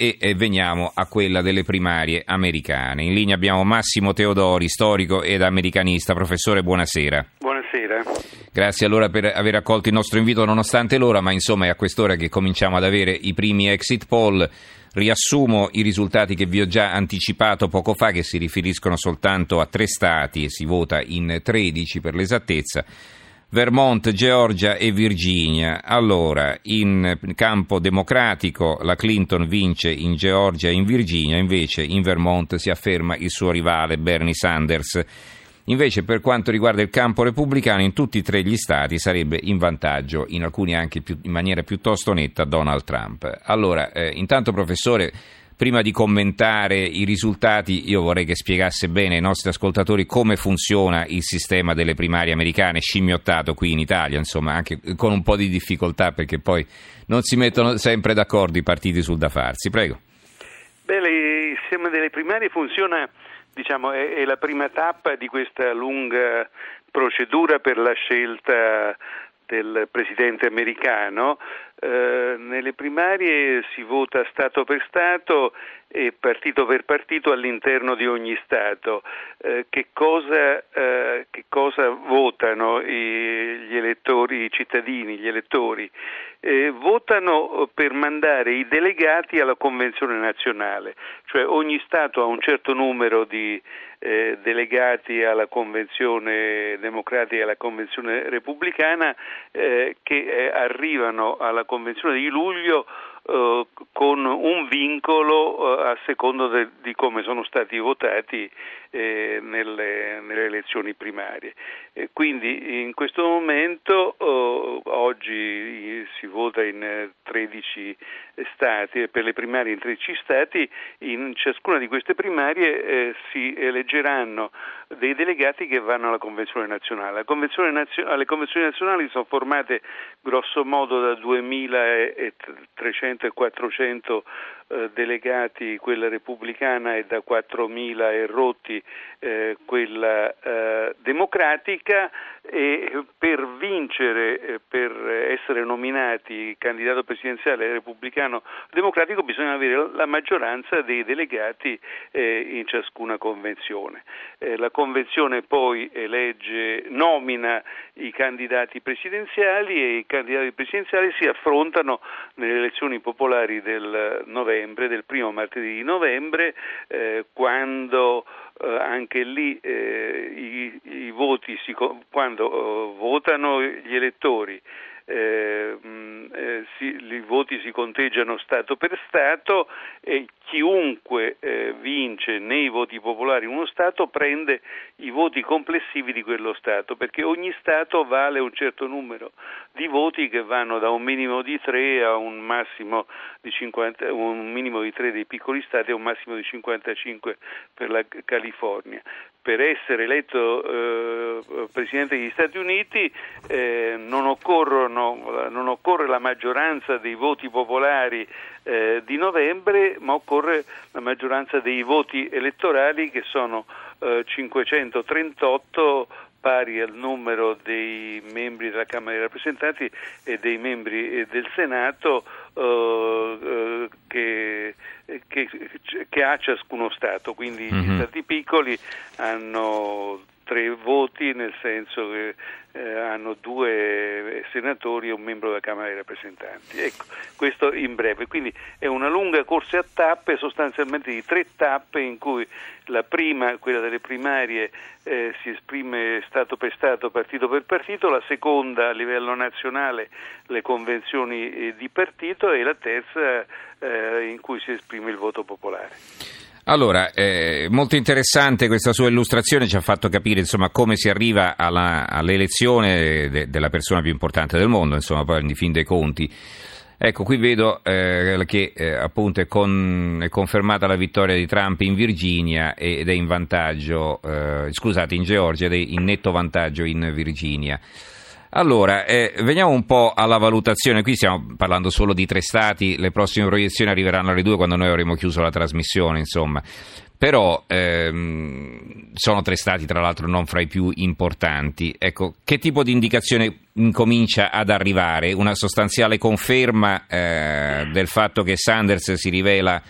e, e veniamo a quella delle primarie americane. In linea abbiamo Massimo Teodori, storico ed americanista. Professore, buonasera. Buonasera. Grazie allora per aver accolto il nostro invito nonostante l'ora, ma insomma è a quest'ora che cominciamo ad avere i primi exit poll. Riassumo i risultati che vi ho già anticipato poco fa, che si riferiscono soltanto a tre stati e si vota in 13 per l'esattezza. Vermont, Georgia e Virginia. Allora, in campo democratico la Clinton vince in Georgia e in Virginia, invece in Vermont si afferma il suo rivale Bernie Sanders. Invece per quanto riguarda il campo repubblicano in tutti e tre gli stati sarebbe in vantaggio, in alcuni anche più, in maniera piuttosto netta, Donald Trump. Allora, eh, intanto professore, prima di commentare i risultati io vorrei che spiegasse bene ai nostri ascoltatori come funziona il sistema delle primarie americane, scimmiottato qui in Italia, insomma anche con un po' di difficoltà perché poi non si mettono sempre d'accordo i partiti sul da farsi. Prego. Beh, il sistema delle primarie funziona diciamo, è, è la prima tappa di questa lunga procedura per la scelta del presidente americano. Eh, nelle primarie si vota Stato per Stato e partito per partito all'interno di ogni Stato. Eh, che, cosa, eh, che, cosa, votano i, gli elettori, i cittadini, gli elettori? Eh, votano per mandare i delegati alla Convenzione nazionale, cioè ogni Stato ha un certo numero di eh, delegati alla Convenzione democratica e alla Convenzione repubblicana eh, che eh, arrivano alla Convenzione di luglio eh, con un vincolo eh, a secondo de, di come sono stati votati eh, nelle, nelle, elezioni primarie. quindi in questo momento oggi si vota in 13 stati e per le primarie in 13 stati, in ciascuna di queste primarie si eleggeranno dei delegati che vanno alla Convenzione nazionale. Convenzione nazio- le convenzioni nazionali sono formate grosso modo da 2300 e 400 eh, delegati quella repubblicana e da 4.000 e rotti eh, quella eh, democratica e per vincere, eh, per essere nominati candidato presidenziale repubblicano democratico bisogna avere la maggioranza dei delegati eh, in ciascuna convenzione. Eh, la convenzione poi elegge, nomina i candidati presidenziali e i candidati presidenziali si affrontano nelle elezioni popolari del novembre, del primo martedì di novembre, eh, quando eh, anche lì eh, i, i, voti si, quando eh, votano gli elettori eh, eh, si, i voti si conteggiano Stato per Stato e chiunque eh, vince nei voti popolari uno Stato prende i voti complessivi di quello Stato, perché ogni Stato vale un certo numero di voti che vanno da un minimo di 3 a un massimo di 50, un minimo di 3 dei piccoli Stati a un massimo di 55 per la California per essere eletto eh, Presidente degli Stati Uniti eh, non, non, occorre la maggioranza dei voti popolari eh, di novembre, ma occorre la maggioranza dei voti elettorali che sono 538 eh, pari al numero dei membri della Camera dei rappresentanti e dei membri eh, del Senato eh, che che, che, ha ciascuno Stato, quindi mm-hmm. gli mhm. Stati piccoli hanno tre voti nel senso che eh, hanno due senatori e un membro della Camera dei rappresentanti. Ecco, questo in breve. Quindi è una lunga corsa a tappe, sostanzialmente di tre tappe in cui la prima, quella delle primarie, eh, si esprime Stato per Stato, partito per partito, la seconda a livello nazionale le convenzioni eh, di partito e la terza eh, in cui si esprime il voto popolare. Allora, eh, molto interessante questa sua illustrazione, ci ha fatto capire insomma, come si arriva alla, all'elezione de, della persona più importante del mondo, insomma, poi in fin dei conti. Ecco, qui vedo eh, che eh, appunto è, con, è, confermata la vittoria di Trump in Virginia ed è in vantaggio, eh, scusate, in Georgia ed è in netto vantaggio in Virginia. Allora, eh, veniamo un po' alla valutazione. Qui stiamo parlando solo di tre stati, le prossime proiezioni arriveranno alle due quando noi avremo chiuso la trasmissione, insomma. Però ehm, sono tre stati, tra l'altro, non fra i più importanti. Ecco, che tipo di indicazione incomincia ad arrivare? Una sostanziale conferma eh, del fatto che Sanders si rivela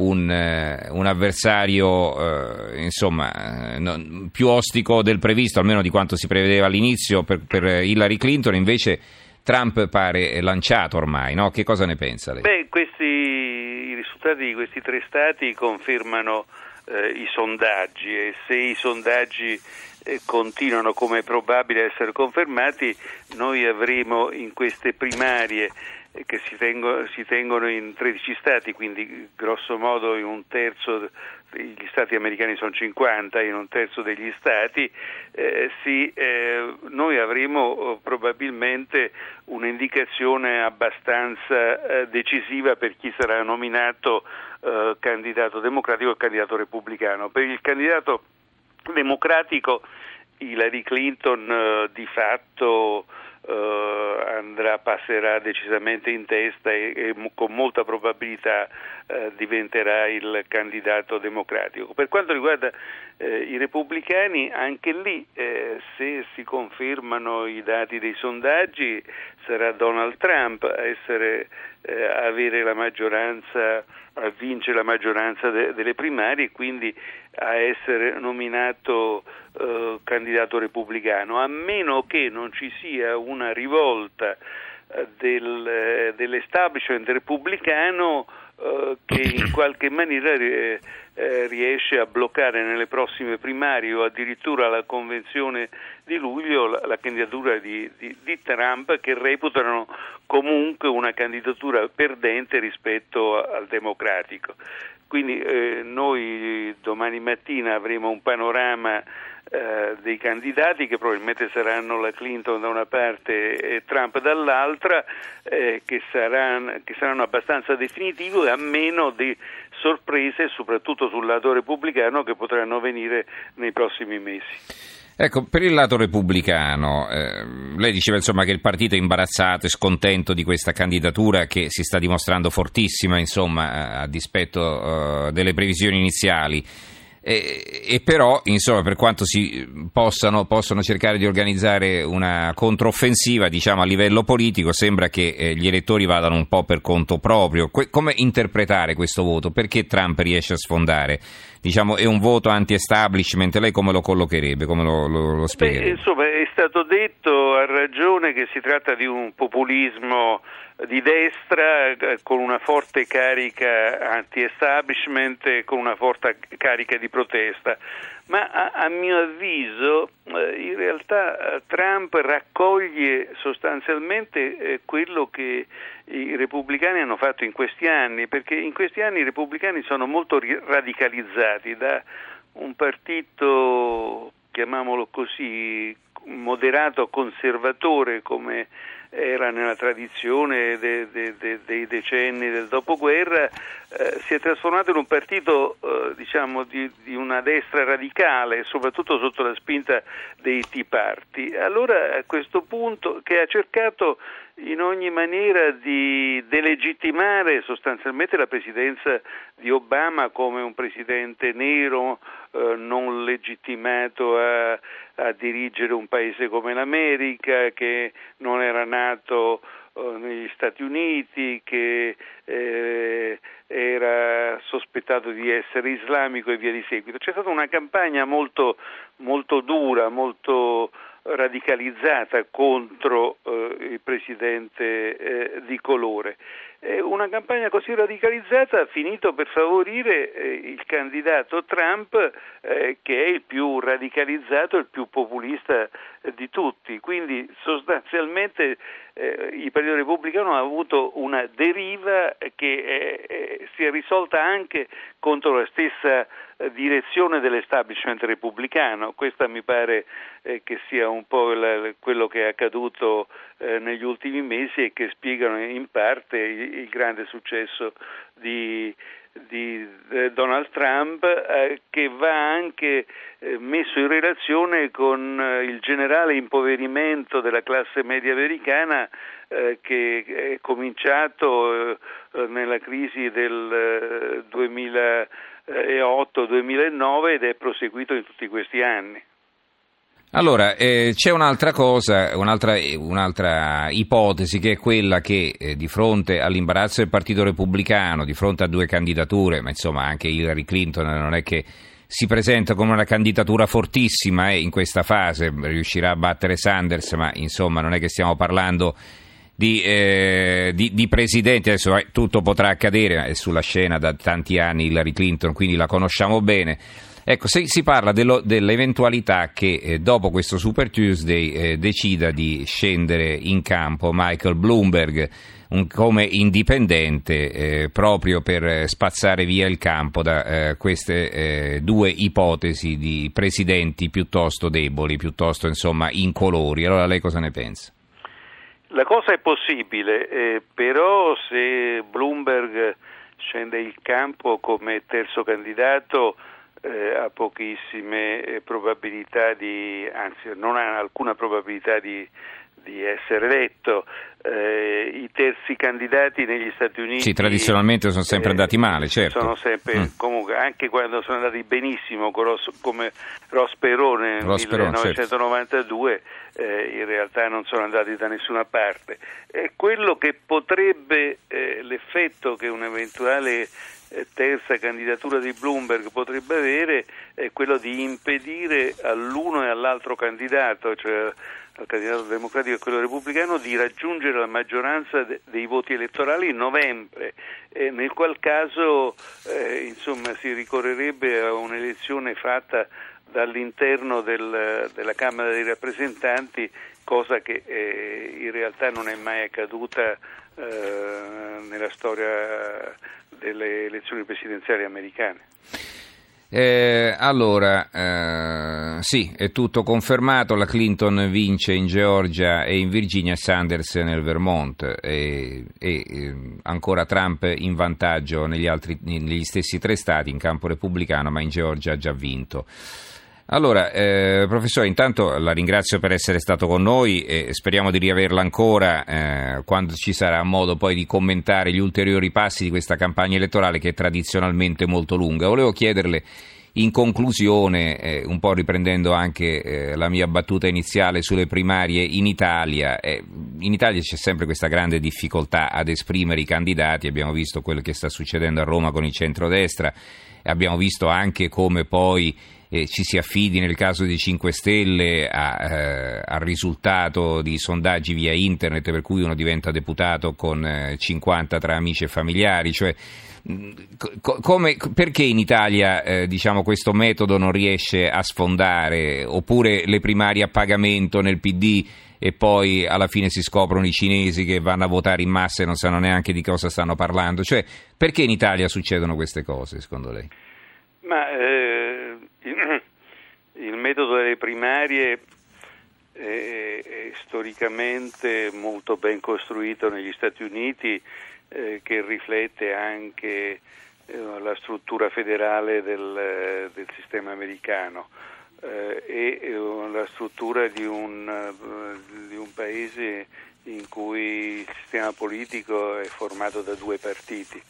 un, eh, un avversario eh, insomma, no, più ostico del previsto, almeno di quanto si prevedeva all'inizio per, per Hillary Clinton, invece Trump pare lanciato ormai, no? Che cosa ne pensa lei? Beh, questi, i risultati di questi tre stati confermano eh, i sondaggi e se i sondaggi eh, continuano come è probabile essere confermati, noi avremo in queste primarie che si, tengo, si, tengono in 13 stati, quindi grosso modo in un terzo, gli stati americani sono 50, in un terzo degli stati, eh, sì, eh, noi avremo eh, probabilmente un'indicazione abbastanza eh, decisiva per chi sarà nominato eh, candidato democratico o candidato repubblicano. Per il candidato democratico Hillary Clinton eh, di fatto andrà, passerà decisamente in testa e, e con molta probabilità uh, diventerà il candidato democratico. Per quanto riguarda uh, i repubblicani, anche lì se si confermano i dati dei sondaggi sarà Donald Trump a essere, avere la maggioranza a vincere la maggioranza de- delle primarie e quindi a essere nominato eh, candidato repubblicano, a meno che non ci sia una rivolta eh, del, eh, dell'establishment repubblicano eh, che in qualche maniera eh, riesce a bloccare nelle prossime primarie o addirittura alla convenzione di luglio la, la candidatura di, di, di, Trump che reputano comunque una candidatura perdente rispetto a, al democratico. Quindi eh, noi domani mattina avremo un panorama eh, dei candidati che probabilmente saranno la Clinton da una parte e Trump dall'altra, eh, che, saranno, che, saranno, abbastanza definitivi a meno di sorprese, soprattutto sul lato repubblicano, che potranno venire nei prossimi mesi. Ecco, per il lato repubblicano, eh, lei diceva insomma che il partito è imbarazzato e scontento di questa candidatura che si sta dimostrando fortissima, insomma, a dispetto uh, delle previsioni iniziali. E, e, però, insomma, per quanto si possano, possono cercare di organizzare una controffensiva, diciamo, a livello politico, sembra che eh, gli elettori vadano un po' per conto proprio. Que- come interpretare questo voto? Perché Trump riesce a sfondare? Diciamo, è un voto anti-establishment, lei come lo collocherebbe, come lo, lo, lo spiegherebbe? Beh, insomma, è stato detto a ragione che si tratta di un populismo di destra eh, con una forte carica anti-establishment e con una forte carica di protesta. Ma a, a mio avviso eh, in realtà eh, Trump raccoglie sostanzialmente quello che i repubblicani hanno fatto in questi anni, perché in questi anni i repubblicani sono molto radicalizzati da un partito, chiamiamolo così, moderato conservatore come era nella tradizione de, de, de, dei decenni del dopoguerra, eh, si è trasformato in un partito eh, diciamo, di, di, una destra radicale, soprattutto sotto la spinta dei Tea Party. Allora a questo punto che ha cercato in ogni maniera di delegittimare sostanzialmente la presidenza di Obama come un presidente nero eh, non legittimato a, a, dirigere un paese come l'America, che non era nato eh, negli Stati Uniti, che eh, era sospettato di essere islamico e via di seguito. C'è stata una campagna molto, molto dura, molto radicalizzata contro presidente eh, di colore. Eh, una campagna così radicalizzata ha finito per favorire eh, il candidato Trump eh, che è il più radicalizzato, il più populista di tutti. Quindi sostanzialmente il Partito Repubblicano ha avuto una deriva che si è risolta anche contro la stessa direzione dell'establishment repubblicano. Questa mi pare eh, che sia un po' la, quello che è accaduto eh, negli ultimi mesi e che spiegano in parte il grande successo di, di, eh, Donald Trump eh, che va anche eh, messo in relazione con eh, il generale impoverimento della classe media americana che è cominciato nella crisi del 2008-2009 ed è proseguito in tutti questi anni. Allora, eh, c'è un'altra cosa, un'altra, un'altra, ipotesi che è quella che eh, di fronte all'imbarazzo del Partito Repubblicano, di fronte a due candidature, ma insomma anche Hillary Clinton non è che si presenta come una candidatura fortissima e in questa fase riuscirà a battere Sanders, ma insomma non è che stiamo parlando di, eh, di, di presidenti, adesso eh, tutto potrà accadere, è sulla scena da tanti anni Hillary Clinton, quindi la conosciamo bene. Ecco, se si parla dello, dell'eventualità che eh, dopo questo Super Tuesday eh, decida di scendere in campo Michael Bloomberg un, come indipendente eh, proprio per spazzare via il campo da eh, queste eh, due ipotesi di presidenti piuttosto deboli, piuttosto insomma incolori. Allora lei cosa ne pensa? La cosa è possibile, eh, però se Bloomberg scende in campo come terzo candidato eh, ha pochissime eh, probabilità di, anzi non ha alcuna probabilità di, di essere eletto. Eh, I terzi candidati negli Stati Uniti. Sì, tradizionalmente sono sempre eh, andati male, certo. Sono sempre, mm. comunque, anche quando sono andati benissimo come Ross Perone nel Ross 1992, certo. eh, in realtà non sono andati da nessuna parte. quello che potrebbe, eh, l'effetto che un eventuale terza candidatura di Bloomberg potrebbe avere è quello di impedire all'uno e all'altro candidato, cioè al candidato democratico e quello repubblicano, di raggiungere la maggioranza de- dei voti elettorali in novembre, eh, nel qual caso eh, insomma, si ricorrerebbe a un'elezione fatta dall'interno del, della Camera dei rappresentanti, cosa che eh, in realtà non è mai accaduta eh, nella storia delle elezioni presidenziali americane. Eh, allora, eh, sì, è tutto confermato, la Clinton vince in Georgia e in Virginia, Sanders nel Vermont e, e eh, ancora Trump in vantaggio negli, altri, negli stessi tre stati in campo repubblicano, ma in Georgia ha già vinto. Allora, eh, professore, intanto la ringrazio per essere stato con noi e speriamo di riaverla ancora eh, quando ci sarà modo poi di commentare gli ulteriori passi di questa campagna elettorale che è tradizionalmente molto lunga. Volevo chiederle in conclusione, eh, un po' riprendendo anche eh, la mia battuta iniziale sulle primarie in Italia, eh, in Italia c'è sempre questa grande difficoltà ad esprimere i candidati, abbiamo visto quello che sta succedendo a Roma con il centrodestra, abbiamo visto anche come poi eh, ci si affidi nel caso dei 5 Stelle a, eh, al risultato di sondaggi via internet per cui uno diventa deputato con eh, 50 tra amici e familiari, cioè come, perché in Italia eh, diciamo, questo metodo non riesce a sfondare oppure le primarie a pagamento nel PD e poi alla fine si scoprono i cinesi che vanno a votare in massa e non sanno neanche di cosa stanno parlando cioè perché in Italia succedono queste cose secondo lei? Ma eh, il metodo delle primarie è, è, storicamente molto ben costruito negli Stati Uniti eh, che riflette anche eh, la struttura federale del, del sistema americano eh, e eh, la struttura di un, eh, di un paese in cui il sistema politico è formato da due partiti.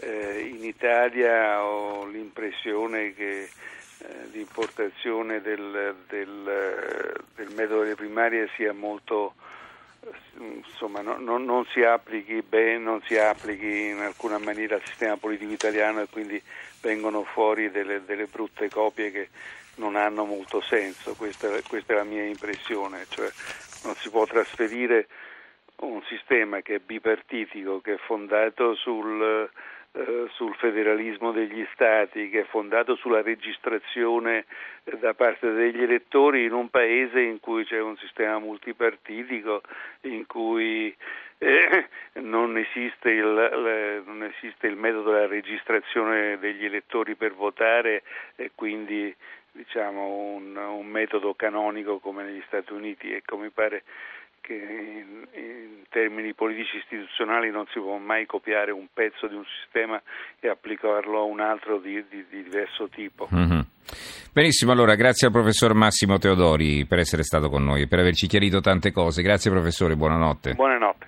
Eh, in Italia ho l'impressione che eh, l'importazione del, del, del, metodo delle primarie sia molto insomma no, no, non si applichi bene, non si applichi in alcuna maniera al sistema politico italiano e quindi vengono fuori delle, delle brutte copie che non hanno molto senso, questa, questa, è la mia impressione, cioè non si può trasferire un sistema che è bipartitico, che è fondato sul eh, sul federalismo degli stati che è fondato sulla registrazione eh, da parte degli elettori in un paese in cui c'è un sistema multipartitico, in cui eh, non, esiste il, le, non, esiste il, metodo della registrazione degli elettori per votare e quindi diciamo, un, un, metodo canonico come negli Stati Uniti. Ecco, mi pare che in, in, termini politici istituzionali non si può mai copiare un pezzo di un sistema e applicarlo a un altro di, di, di diverso tipo. Mm-hmm. Benissimo, allora grazie al professor Massimo Teodori per essere stato con noi e per averci chiarito tante cose. Grazie professore, buonanotte. Buonanotte.